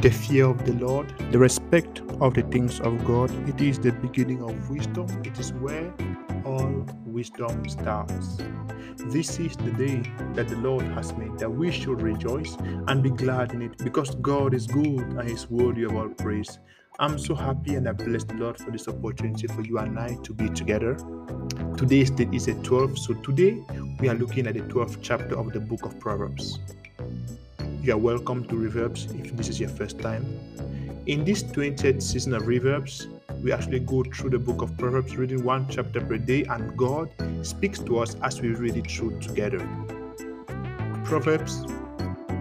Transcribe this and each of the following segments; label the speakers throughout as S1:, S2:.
S1: The fear of the Lord, the respect of the things of God, it is the beginning of wisdom. It is where all wisdom starts. This is the day that the Lord has made, that we should rejoice and be glad in it, because God is good and is worthy of all praise. I'm so happy and I bless the Lord for this opportunity for you and I to be together. Today's date is the 12th, so today we are looking at the 12th chapter of the book of Proverbs. You are welcome to Reverbs if this is your first time. In this 20th season of Reverbs, we actually go through the book of Proverbs, reading one chapter per day, and God speaks to us as we read it through together. Proverbs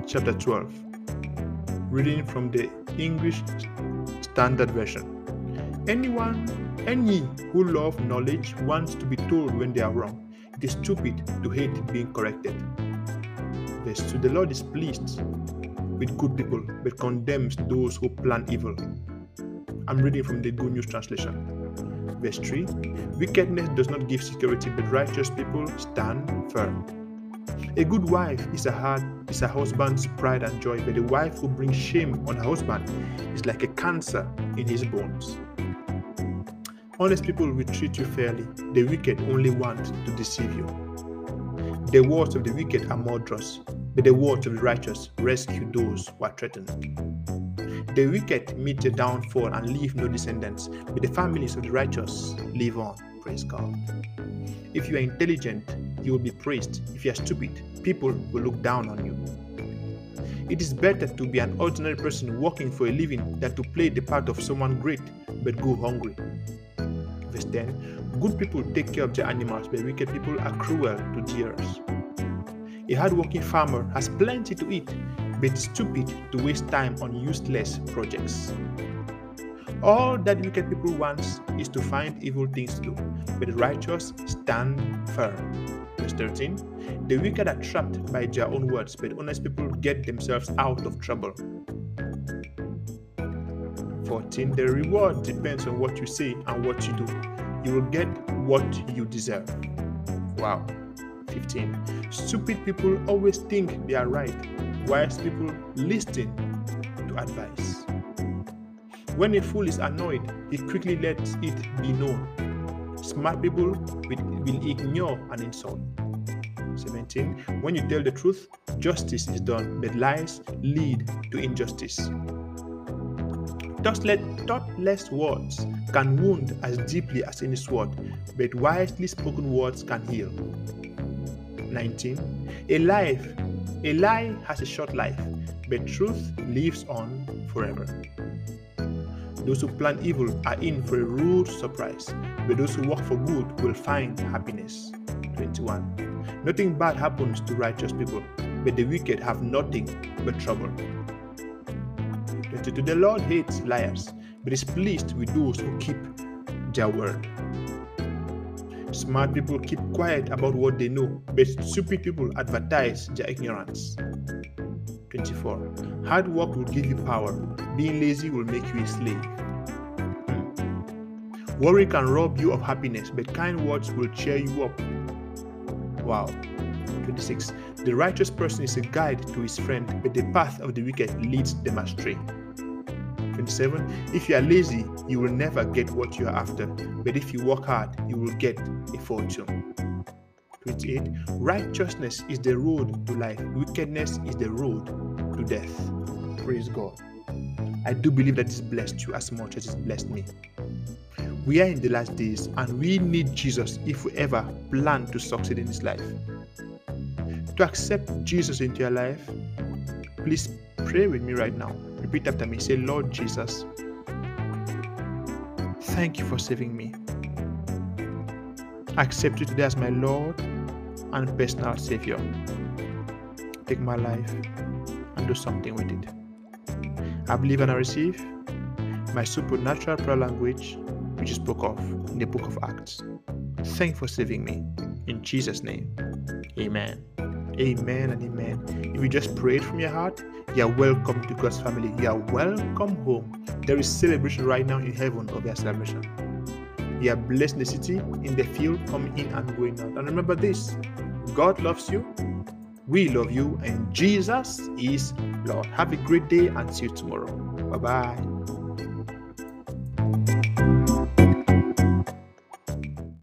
S1: chapter 12, reading from the English Standard Version. Anyone, any who love knowledge wants to be told when they are wrong. It is stupid to hate being corrected. Verse 2 The Lord is pleased with good people, but condemns those who plan evil. I'm reading from the Good News Translation. Verse 3 Wickedness does not give security, but righteous people stand firm. A good wife is a hard is a husband's pride and joy, but a wife who brings shame on her husband is like a cancer in his bones. Honest people will treat you fairly. The wicked only want to deceive you. The words of the wicked are murderous, but the words of the righteous rescue those who are threatened. The wicked meet their downfall and leave no descendants, but the families of the righteous live on. Praise God. If you are intelligent, you will be praised. If you are stupid, people will look down on you. It is better to be an ordinary person working for a living than to play the part of someone great but go hungry. Verse 10 Good people take care of their animals, but wicked people are cruel to theirs. A hardworking farmer has plenty to eat, but it's stupid to waste time on useless projects. All that wicked people want is to find evil things to do, but the righteous stand firm. Verse 13 The wicked are trapped by their own words, but honest people get themselves out of trouble. 14 The reward depends on what you say and what you do. You will get what you deserve. Wow. 15. Stupid people always think they are right, wise people listen to advice. When a fool is annoyed, he quickly lets it be known. Smart people will ignore an insult. 17. When you tell the truth, justice is done, but lies lead to injustice. Thoughtless words can wound as deeply as any sword, but wisely spoken words can heal. 19. A life, a lie has a short life, but truth lives on forever. Those who plan evil are in for a rude surprise, but those who work for good will find happiness. 21. Nothing bad happens to righteous people, but the wicked have nothing but trouble. 22. The Lord hates liars, but is pleased with those who keep their word. Smart people keep quiet about what they know, but stupid people advertise their ignorance. 24. Hard work will give you power, being lazy will make you a slave. Hmm. Worry can rob you of happiness, but kind words will cheer you up. Wow. 26. The righteous person is a guide to his friend, but the path of the wicked leads them astray. 27 If you are lazy, you will never get what you are after, but if you work hard, you will get a fortune. 28 Righteousness is the road to life, wickedness is the road to death. Praise God. I do believe that this blessed you as much as it's blessed me. We are in the last days and we need Jesus if we ever plan to succeed in this life. To accept Jesus into your life, please pray with me right now. Repeat after me. Say, Lord Jesus, thank you for saving me. I accept you today as my Lord and personal Savior. Take my life and do something with it. I believe and I receive my supernatural prayer language, which is spoke of in the book of Acts. Thank you for saving me. In Jesus' name, amen. Amen and amen. If you just prayed from your heart, you are welcome to God's family. You are welcome home. There is celebration right now in heaven of your celebration. You are blessed in the city, in the field, coming in and going out. And remember this God loves you, We love you, and Jesus is Lord. Have a great day and see you tomorrow. Bye bye.